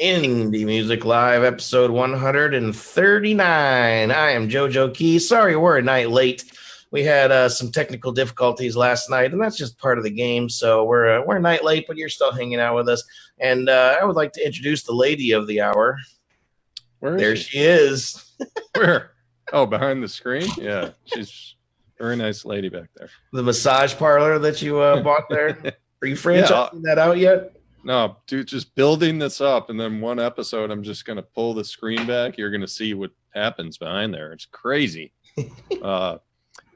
Indie Music Live, episode 139. I am JoJo Key. Sorry, we're a night late. We had uh, some technical difficulties last night, and that's just part of the game. So we're uh, we're a night late, but you're still hanging out with us. And uh, I would like to introduce the lady of the hour. Where is There she? she is. Where? Oh, behind the screen? Yeah, she's a very nice lady back there. The massage parlor that you uh, bought there. Are you franchising that out yet? No, dude, just building this up, and then one episode, I'm just gonna pull the screen back. You're gonna see what happens behind there. It's crazy. uh,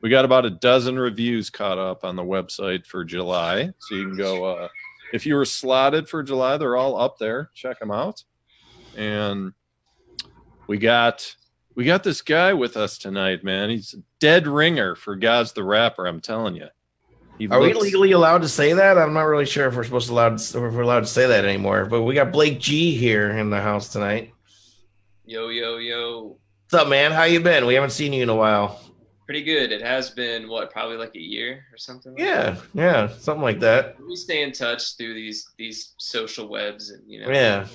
we got about a dozen reviews caught up on the website for July, so you can go. Uh, if you were slotted for July, they're all up there. Check them out. And we got we got this guy with us tonight, man. He's a dead ringer for Gaz the Rapper. I'm telling you. He Are we legally allowed to say that? I'm not really sure if we're supposed to allowed if we're allowed to say that anymore. But we got Blake G here in the house tonight. Yo, yo, yo. What's up, man? How you been? We haven't seen you in a while. Pretty good. It has been, what, probably like a year or something? like Yeah, yeah, something like that. that? We stay in touch through these these social webs and, you know. Yeah.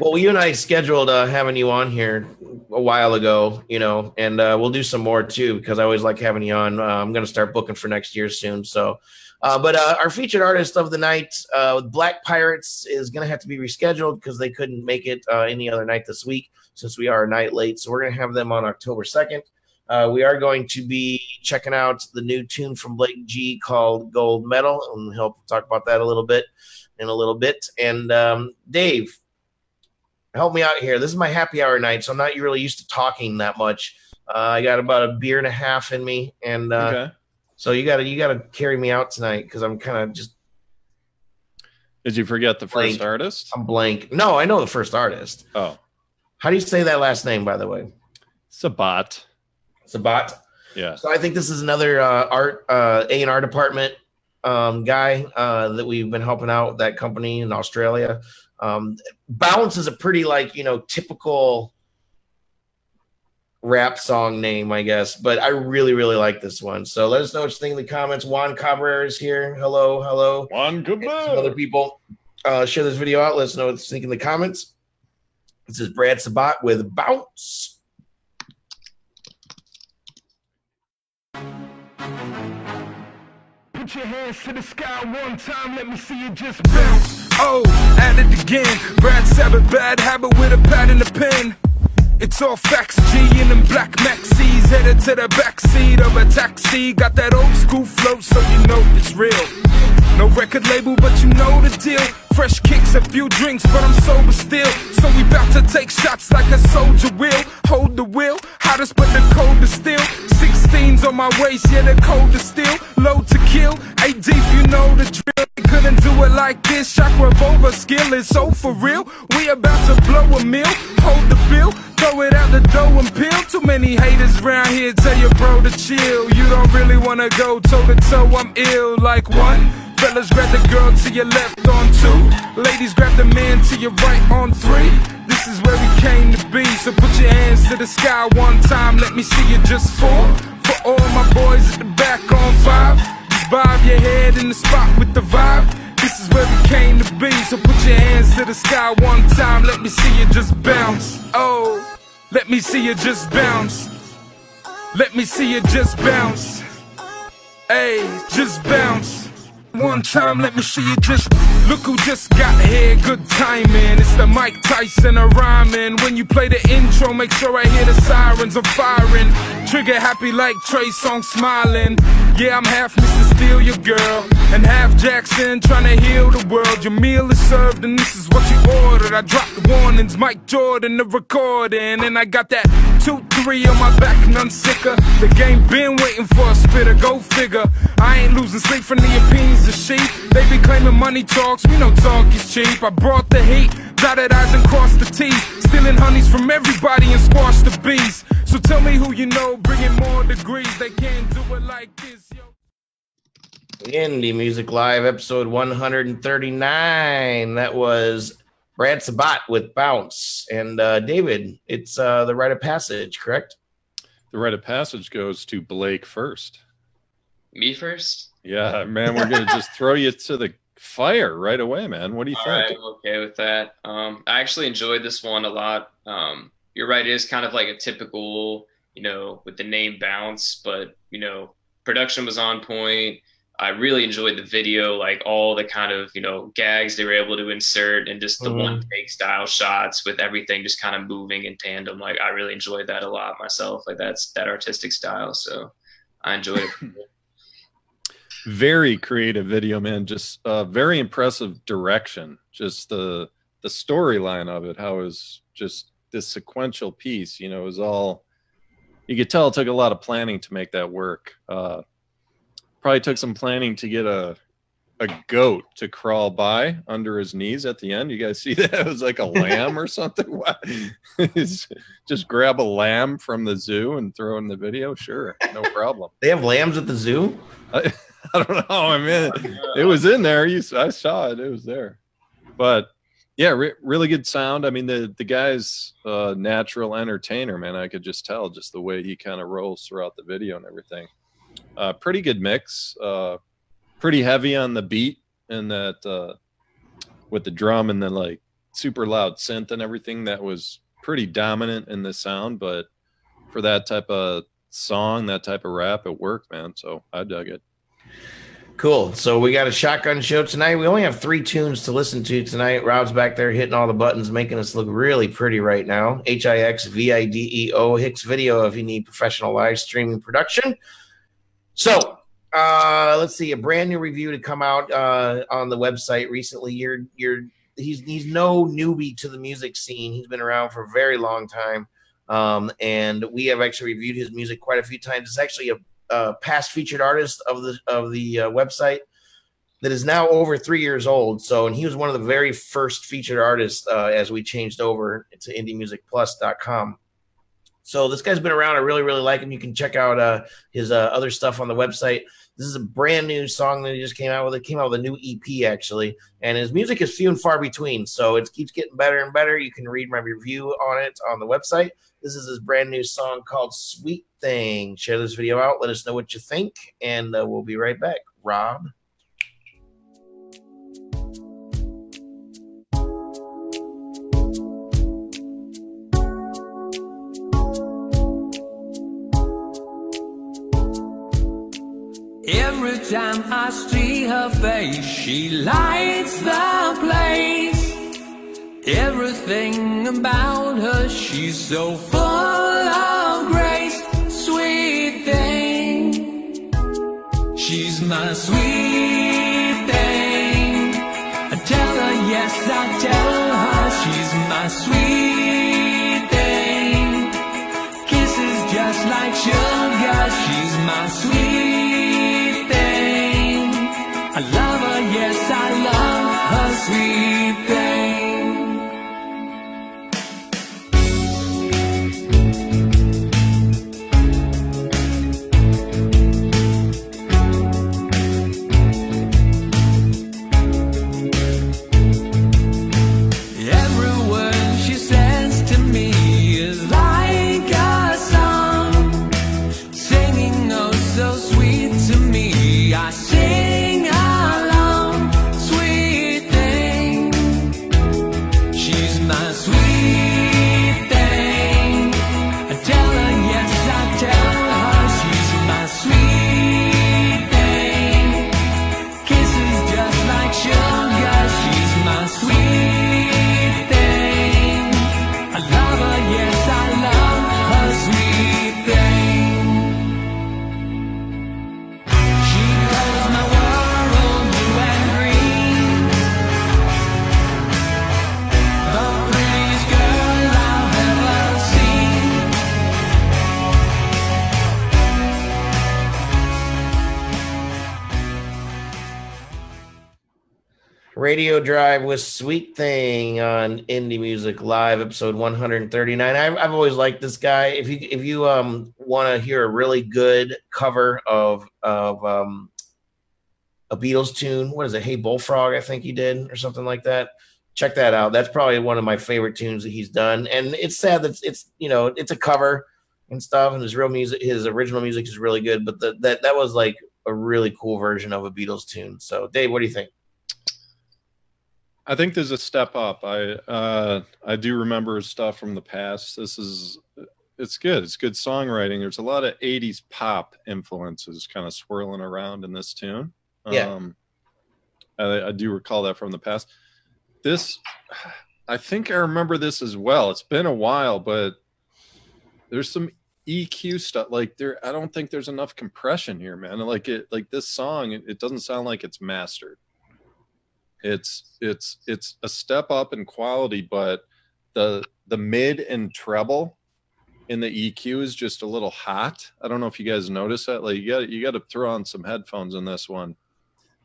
Well, you and I scheduled uh, having you on here a while ago, you know, and uh, we'll do some more too because I always like having you on. Uh, I'm going to start booking for next year soon. So, uh, but uh, our featured artist of the night, uh, Blaq Pyrates, is going to have to be rescheduled because they couldn't make it any other night this week since we are a night late. So we're going to have them on October 2nd. Uh, we are going to be checking out the new tune from Blake G called Gold Medal, and he'll talk about that a little bit in a little bit. And um, Dave, help me out here. This is my happy hour night, so I'm not really used to talking that much. Uh, I got about a beer and a half in me, and uh, Okay. so you gotta you gotta carry me out tonight because I'm kind of just Did you forget the first artist? I'm blank. No, I know the first artist. Oh, How do you say that last name, by the way? Sabat. Sabat. Yeah. So I think this is another uh, art uh, A and R department um, guy uh, that we've been helping out that company in Australia. Um, Bounce is a pretty like you know typical rap song name, I guess, but I really really like this one. So let us know what you think in the comments. Juan Cabrera is here. Hello, hello. Juan And some other people uh, share this video out. Let us know what you think in the comments. This is Brad Sabat with Bounce. Put your hands to the sky one time, let me see you just bounce. Oh, at it again. Brad Sabbath, bad habit with a pad and a pen. It's all facts, G in them black maxis. Headed to the backseat of a taxi. Got that old school flow, so you know it's real. No record label, but you know the deal. Fresh kicks, a few drinks, but I'm sober still. So we bout to take shots like a soldier will. Hold the wheel, hottest but the coldest still. 16s on my waist, yeah, the coldest still. Load to kill, eight deep, you know the drill. They couldn't do it like this. Shock revolver skill is so for real. We about to blow a mill, hold the bill. Throw it out the door and peel. Too many haters round here. Tell your bro to chill. You don't really wanna go toe to toe. I'm ill. Like one. Fellas grab the girl to your left on two. Ladies grab the man to your right on three. This is where we came to be. So put your hands to the sky one time. Let me see you just four. For all my boys at the back on five. Just bob your head in the spot with the vibe. This is where we came to be. So put your hands to the sky one time. Let me see you just bounce. Oh, let me see you just bounce. Let me see you just bounce. Hey, just bounce. One time, let me see you just look who just got here. Good timing. It's the Mike Tyson of rhyming. When you play the intro, make sure I hear the sirens. I'm firing. Trigger happy like Trey Song smiling. Yeah, I'm half Mr. Steal Your Girl and half Jackson trying to heal the world. Your meal is served and this is what you ordered. I dropped the warnings, Mike Jordan, the recording, and I got that two three on my back, none sicker. The game been waiting for a spitter. Go figure. I ain't losing sleep from the opinions of sheep. They be claiming money talks. We know talk is cheap. I brought the heat. Dotted I's and crossed the T's. Stealing honeys from everybody and squash the bees. So tell me who you know, bringing more degrees. They can't do it like this, yo. Indie Music Live, episode 139. That was Brad Sabat with Bounce. And uh, David, it's uh, the rite of passage, correct? The rite of passage goes to Blake first. Me first? Yeah, man, we're gonna just throw you to the fire right away, man. What do you All think? right, I'm okay with that. Um, I actually enjoyed this one a lot. Um, you're right, it is kind of like a typical, you know, with the name bounce, but you know, production was on point. I really enjoyed the video, like all the kind of, you know, gags they were able to insert and just the Mhm. one take style shots with everything just kind of moving in tandem. Like I really enjoyed that a lot myself. Like that's that artistic style. So I enjoyed it. very creative video man just uh, very impressive direction just the the storyline of it how it was just this sequential piece you know it was all you could tell it took a lot of planning to make that work uh, probably took some planning to get a a goat to crawl by under his knees at the end you guys see that it was like a lamb or something? Just grab a lamb from the zoo and throw in the video sure no problem They have lambs at the zoo. I, I don't know. I mean, it was in there. You, I saw it. It was there. But yeah, re- really good sound. I mean, the the guy's uh, natural entertainer, man. I could just tell just the way he kind of rolls throughout the video and everything. Uh, pretty good mix. Uh, pretty heavy on the beat and that uh, with the drum and then like super loud synth and everything. That was pretty dominant in the sound, but for that type of song, that type of rap, it worked, man. So I dug it. Cool. So we got a shotgun show tonight. We only have three tunes to listen to tonight. Rob's back there hitting all the buttons, making us look really pretty right now. H I X V I D E O Hicks Video if you need professional live streaming production. So uh, let's see a brand new review to come out uh, on the website recently. You're you're he's he's no newbie to the music scene. He's been around for a very long time. Um, and we have actually reviewed his music quite a few times. It's actually a uh, past featured artist of the of the uh, website that is now over three years old. So, and he was one of the very first featured artists uh, as we changed over to IndieMusicPlus.com. So this guy's been around. I really, really like him. You can check out uh, his uh, other stuff on the website. This is a brand new song that he just came out with. It came out with a new EP actually, and his music is few and far between. So it keeps getting better and better. You can read my review on it on the website. This is his brand new song called Sweet Thing. Share this video out. Let us know what you think, and uh, we'll be right back. Rob. Time I see her face, she lights the place. Everything about her, she's so full of grace. Sweet thing, she's my sweet Radio Drive with Sweet Thing on Indie Music Live, episode 139. I've, I've always liked this guy. If you if you um want to hear a really good cover of of um a Beatles tune, what is it? Hey Bullfrog, I think he did, or something like that. Check that out. That's probably one of my favorite tunes that he's done. And it's sad that it's you know it's a cover and stuff, and his real music, his original music is really good. But the, that that was like a really cool version of a Beatles tune. So Dave, what do you think? I think there's a step up. I uh, I do remember stuff from the past. This is it's good. It's good songwriting. There's a lot of '80s pop influences kind of swirling around in this tune. Yeah. Um, I, I do recall that from the past. This, I think I remember this as well. It's been a while, but there's some EQ stuff. Like there, I don't think there's enough compression here, man. Like it, like this song, it, it doesn't sound like it's mastered. It's it's it's a step up in quality, but the the mid and treble in the EQ is just a little hot. I don't know if you guys notice that. Like you got you got to throw on some headphones in this one.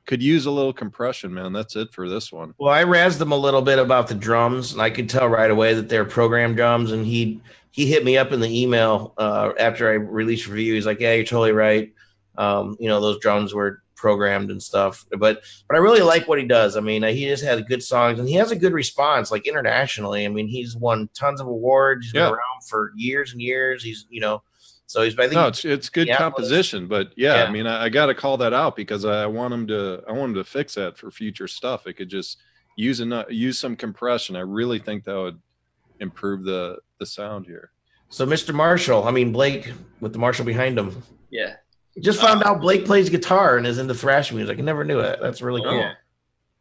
Could use a little compression, man. That's it for this one. Well, I razzed him a little bit about the drums, and I could tell right away that they're programmed drums. And he he hit me up in the email uh, after I released review. He's like, "Yeah, you're totally right. Um, you know, those drums were programmed and stuff." But but I really like what he does. I mean, uh, he just had good songs, and he has a good response, like internationally. I mean, he's won tons of awards. He's Yeah. been around for years and years. He's you know, so he's I think No, it's it's good composition, but yeah, Yeah. I mean, I, I got to call that out because I want him to I want him to fix that for future stuff. It could just use enough, use some compression. I really think that would improve the the sound here. so. Mr. Marshall, I mean Blake with the Marshall behind him. Yeah. Just found out Blake plays guitar and is into thrash music. I never knew it. That's really cool. Yeah.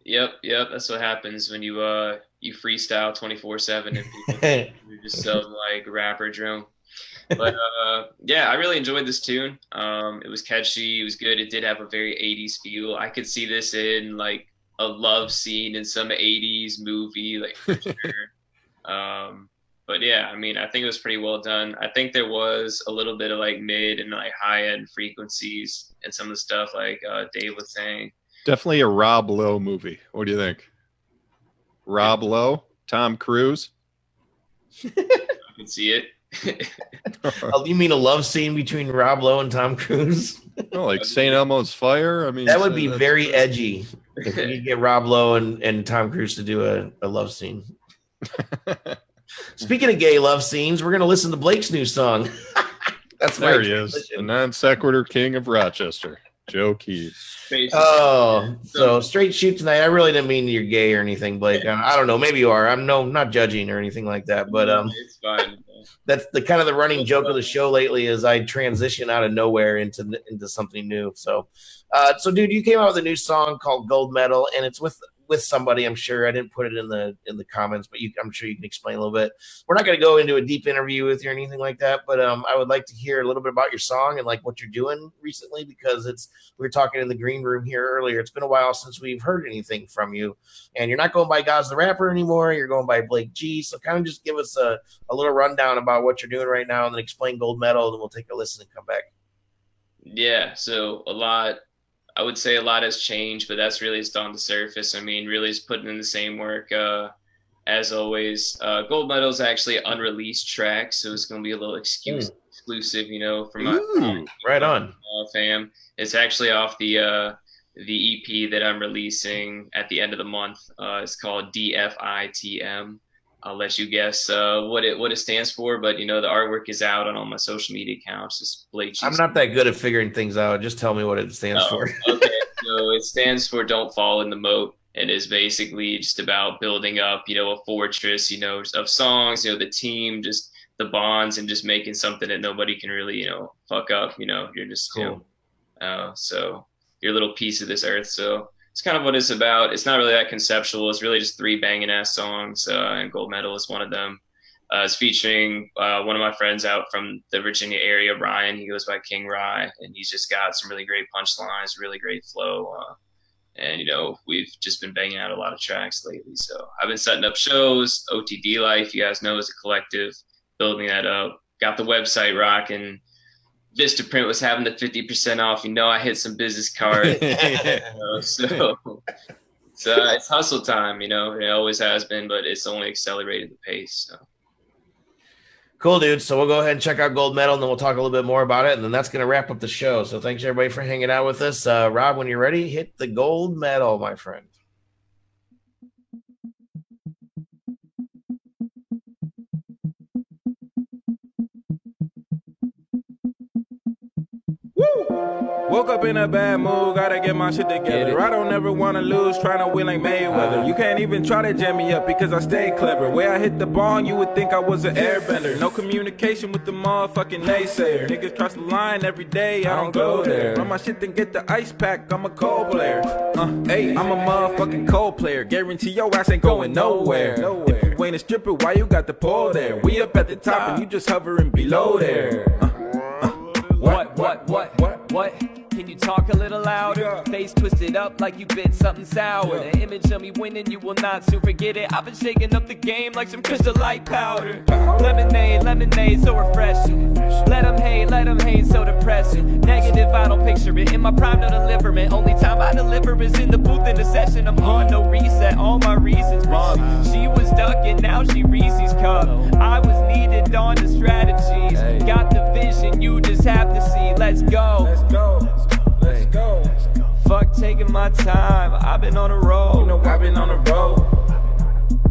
Yep, yep. That's what happens when you uh you freestyle twenty four seven and people you just some like rapper drum. But uh yeah, I really enjoyed this tune. Um it was catchy, it was good. It did have a very 80s feel. I could see this in like a love scene in some 80s movie like for sure. Um but yeah, I mean, I think it was pretty well done. I think there was a little bit of like mid and like high end frequencies and some of the stuff like uh, Dave was saying. Definitely a Rob Lowe movie. What do you think? Rob Lowe, Tom Cruise. I can see it. Oh, you mean a love scene between Rob Lowe and Tom Cruise? Oh, like St. Elmo's Fire. I mean, That would be that's- very edgy if you could get Rob Lowe and, and Tom Cruise to do a, a love scene. Speaking of gay love scenes, we're gonna listen to Blake's new song. That's my There he is, the non sequitur king of Rochester, Joe Keys. Oh, so straight shoot tonight. I really didn't mean you're gay or anything, Blake. I, I don't know. Maybe you are. I'm no not judging or anything like that. But um, it's fine. that's the kind of the running joke of the show lately is I transition out of nowhere into into something new. So, uh, so dude, you came out with a new song called Gold Medal, and it's with with somebody. I'm sure I didn't put it in the in the comments, but you, I'm sure you can explain a little bit. We're not going to go into a deep interview with you or anything like that, but um, I would like to hear a little bit about your song and like what you're doing recently because it's we were talking in the green room here earlier. It's been a while since we've heard anything from you, and you're not going by Gaz the rapper anymore. You're going by Blake G. So kind of just give us a a little rundown about what you're doing right now, and then explain Gold Medal, and then we'll take a listen and come back. Yeah, so a lot, I would say a lot has changed, but that's really just on the surface. I mean, really just putting in the same work uh, as always. Uh, Gold Medal is actually an unreleased track, so it's going to be a little excuse, exclusive, you know, for my Ooh, right on. uh, fam. It's actually off the uh, the EP that I'm releasing at the end of the month. Uh, it's called DFITM. I'll let you guess uh, what it what it stands for, but you know the artwork is out on all my social media accounts. It's Blake. G. I'm not that good at figuring things out. Just tell me what it stands Oh, for. okay, so it stands for "Don't Fall in the Moat." and is basically just about building up, you know, a fortress, you know, of songs, you know, the team, just the bonds, and just making something that nobody can really, you know, fuck up. You know, you're just, you know, uh, so you're a little piece of this earth. So it's kind of what it's about. It's not really that conceptual. It's really just three banging ass songs, uh, and Gold Medal is one of them. Uh, it's featuring uh, one of my friends out from the Virginia area, Ryan. He goes by King Rye, and he's just got some really great punchlines, really great flow. Uh, and you know, we've just been banging out a lot of tracks lately. So I've been setting up shows. OTD Life, you guys know, is a collective, building that up. Got the website rocking. Vistaprint was having the 50% off. You know, I hit some business cards. you know, so so it's hustle time, you know. It always has been, but it's only accelerated the pace. So. Cool, dude. So we'll go ahead and check out Gold Medal, and then we'll talk a little bit more about it, and then that's going to wrap up the show. So thanks everybody for hanging out with us. Uh, Rob, when you're ready, hit the Gold Medal, my friend. Woke up in a bad mood, gotta get my shit together. I don't ever wanna lose, trying to win like Mayweather. You can't even try to jam me up because I stay clever. Way I hit the ball, you would think I was an airbender. No communication with the motherfucking naysayer. Niggas cross the line every day, I don't go there. Run my shit, then get the ice pack, I'm a cold player. Uh, hey, I'm a motherfucking cold player. Guarantee your ass ain't going nowhere. If you ain't a stripper, why you got the pole there? We up at the top and you just hovering below there. Uh, uh, What, what, what, what, what? Can you talk a little louder? Face twisted up like you bit something sour. The image of me winning, you will not soon forget it. I've been shaking up the game like some crystal light powder. Lemonade, lemonade, so refreshing. Let 'em hate, let 'em hate, so depressing. Negative, I don't picture it. In my prime, no deliverment. Only time I deliver is in the booth in the session. I'm on no reset, all my reasons wrong. She was ducking, now she Reese's cup. I was needed on the strategies. Got the vision, you just have to see. Let's go. Let's go. Fuck taking my time, I've been on a You know I've been on the road,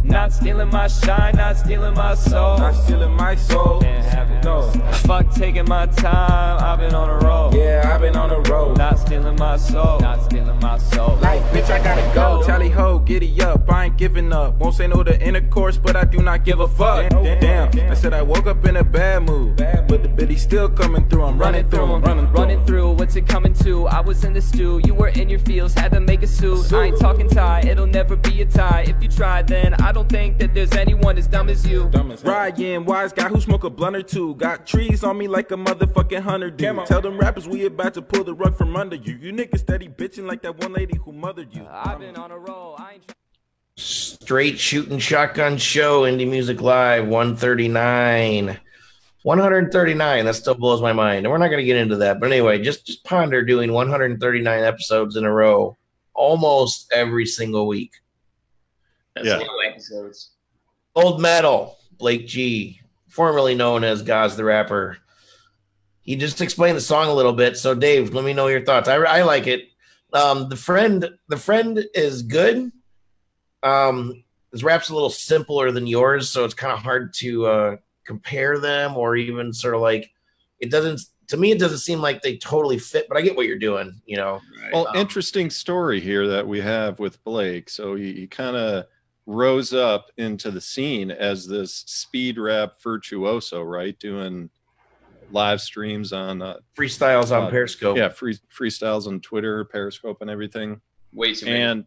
Not stealing my shine, not stealing my soul. not stealing my soul. Can't have it. No. Fuck taking my time, I've been on a roll. Yeah, I've been on the road. Not stealing my soul. Not stealing my soul. Like, bitch, I gotta go. Tally ho, giddy up. I ain't giving up. Won't say no to intercourse, but I do not give a fuck. Damn, I said I woke up in a bad mood. But the biddy's still coming through. I'm running running through 'em. running through. What's it coming to? I was in the stew. You were in your fields, had to make a suit. I ain't talking tie, it'll never be a tie. If you try, then I don't think that there's anyone as dumb as you. Dumb as Ryan, wise guy who smoke a blunt or two. Got trees on me like a motherfucking hunter do. Tell them rappers we about to pull the rug from under you. You niggas steady bitching like that one lady who mothered you. I've been on a roll. I ain't. Straight shooting shotgun show, Indie Music Live, 139. 139, that still blows my mind. And we're not going to get into that. But anyway, just, just ponder doing 139 episodes in a row almost every single week. That's Yeah. A lot of episodes. Gold Medal, Blake G, formerly known as Gaz the Rapper. He just explained the song a little bit. So, Dave, let me know your thoughts. I, I like it. Um, the friend, the friend is good. Um, his rap's a little simpler than yours, so it's kind of hard to uh, compare them or even sort of like it doesn't. To me, it doesn't seem like they totally fit. But I get what you're doing. You know, Right. Well, Um, interesting story here that we have with Blake. So he, he kind of rose up into the scene as this speed rap virtuoso, right? Doing live streams on, uh, freestyles on Uh, Periscope. yeah, free, freestyles on Twitter, Periscope, and everything. Way too many. And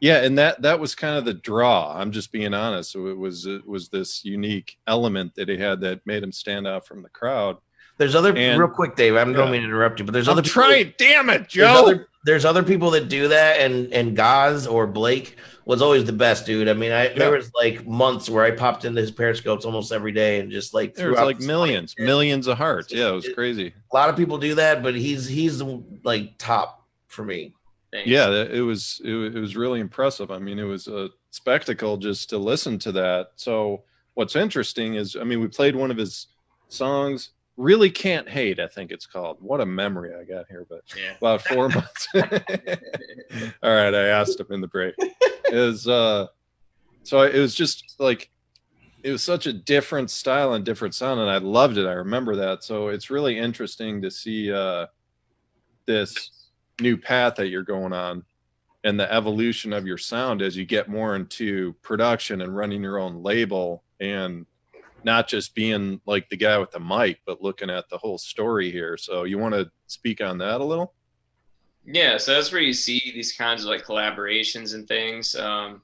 yeah, and that that was kind of the draw. I'm just being honest. So it was it was this unique element that he had that made him stand out from the crowd. There's other And- real quick, Dave. I don't Yeah. mean to interrupt you, but there's I'm other people- trying. Damn it, There's Joe. other, there's other people that do that, and and Gaz or Blake was always the best, dude. I mean, I there was like months where I popped into his periscopes almost every day and just like There was like millions, song. millions of hearts. Yeah, it was crazy. A lot of people do that, but he's he's like top for me. Thanks. Yeah, it was it, it was really impressive. I mean, it was a spectacle just to listen to that. So what's interesting is, I mean, we played one of his songs. Really can't hate. I think it's called. What a memory I got here, but Yeah. about four months. All right, I asked him in the break. Is uh, so it was just like it was such a different style and different sound, and I loved it. I remember that. So it's really interesting to see uh, this new path that you're going on and the evolution of your sound as you get more into production and running your own label and not just being like the guy with the mic, but looking at the whole story here. So you want to speak on that a little? Yeah, so that's where you see these kinds of like collaborations and things. Um,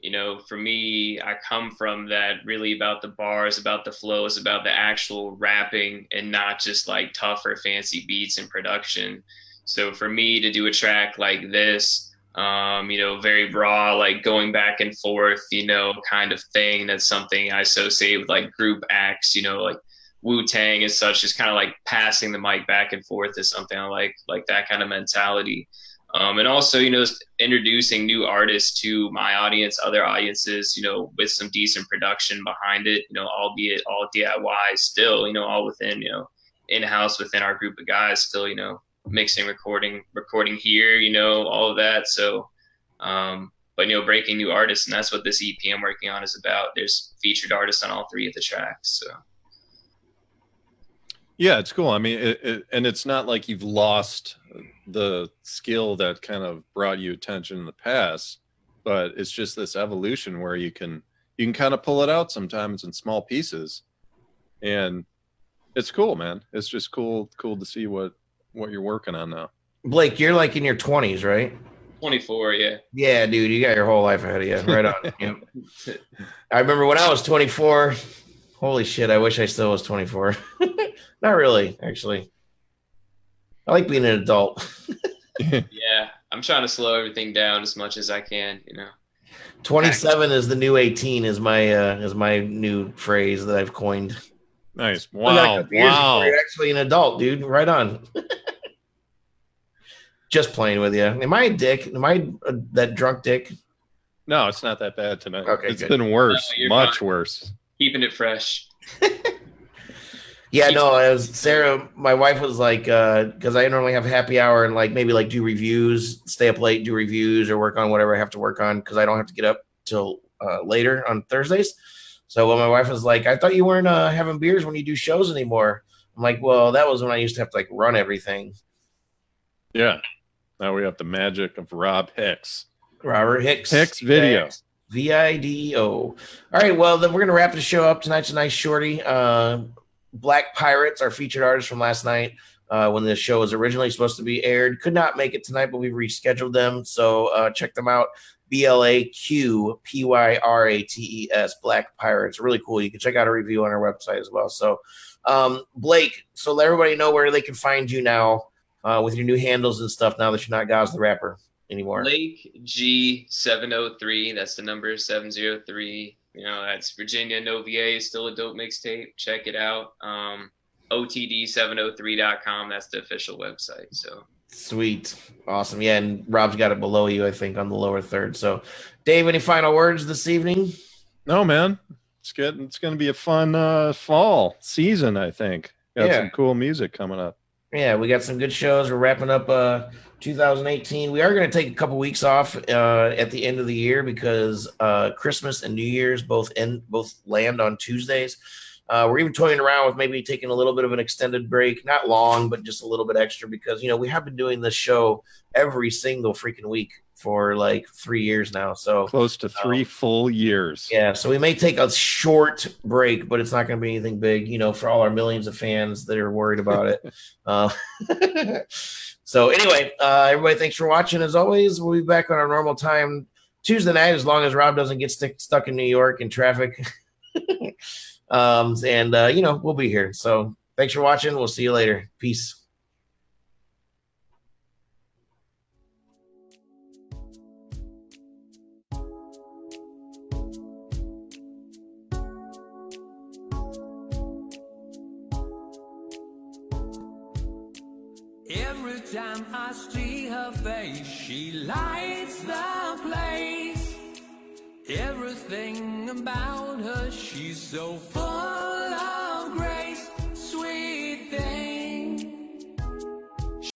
you know, for me, I come from that really about the bars, about the flows, about the actual rapping, and not just like tougher, fancy beats and production. So for me to do a track like this, um, you know, very raw, like going back and forth, you know, kind of thing. That's something I associate with like group acts, you know, like Wu Tang and such, just kind of like passing the mic back and forth is something I like, like that kind of mentality. Um, and also, you know, introducing new artists to my audience, other audiences, you know, with some decent production behind it, you know, albeit all DIY still, you know, all within, you know, in house within our group of guys, still, you know, mixing, recording, recording here, you know, all of that. So, um, but you know, breaking new artists, and that's what this EP I'm working on is about. There's featured artists on all three of the tracks. So Yeah, it's cool. I mean, it, it, and it's not like you've lost the skill that kind of brought you attention in the past, but it's just this evolution where you can you can kind of pull it out sometimes in small pieces, and it's cool, man. It's just cool cool to see what what you're working on now. Blake, you're like in your 20s, right? 24, yeah. Yeah, dude, you got your whole life ahead of you. Right on. yep. I remember when I was 24. Holy shit, I wish I still was 24. Not really, actually. I like being an adult. Yeah, I'm trying to slow everything down as much as I can, you know. 27 is the new 18 is my uh, is my new phrase that I've coined. Nice. Wow. couple Wow. You're actually an adult, dude. Right on. Just playing with you. Am I a dick? Am I uh, that drunk dick? No, it's not that bad tonight. Okay, It's good. been worse, No, much fine. worse. Keeping it fresh. Yeah, no. I was Sarah. My wife was like, because I normally have happy hour and like maybe like do reviews, stay up late, do reviews, or work on whatever I have to work on because I don't have to get up till uh, later on Thursdays. So when my wife was like, I thought you weren't uh, having beers when you do shows anymore. I'm like, well, that was when I used to have to like run everything. Yeah. Now we have the magic of Rob Hicks. Robert Hicks. Hicks video. V I D O. All right, well then we're gonna wrap the show up. Tonight's a nice shorty. Uh, Blaq Pyrates, our featured artist from last night, uh, when the show was originally supposed to be aired, could not make it tonight, but we've rescheduled them. So uh, check them out. B L A Q P Y R A T E S. Blaq Pyrates, really cool. You can check out a review on our website as well. So, um, Blake, so let everybody know where they can find you now uh, with your new handles and stuff. Now that you're not Gaz the rapper anymore. Blake G703, that's the number 703. You know, that's Virginia Novier, is still a dope mixtape. Check it out. Um, OTD703.com, that's the official website. So, Sweet. Awesome. Yeah, and Rob's got it below you, I think, on the lower third. So, Dave, any final words this evening? No, man. It's good. It's going to be a fun uh, fall season, I think. Got Yeah. some cool music coming up. Yeah, we got some good shows. We're wrapping up uh 2018. We are going to take a couple weeks off uh, at the end of the year because uh, Christmas and New Year's both end both land on Tuesdays. Uh, we're even toying around with maybe taking a little bit of an extended break, not long, but just a little bit extra because you know we have been doing this show every single freaking week for like three years now. So Close to three full years. Yeah, so we may take a short break, but it's not going to be anything big, you know, for all our millions of fans that are worried about it. uh, so anyway, uh, everybody, thanks for watching. As always, we'll be back on our normal time Tuesday night, as long as Rob doesn't get stick, stuck in New York in traffic. um, and uh, you know, we'll be here. So thanks for watching. We'll see you later. Peace. Her face, she lights the place. Everything about her, she's so full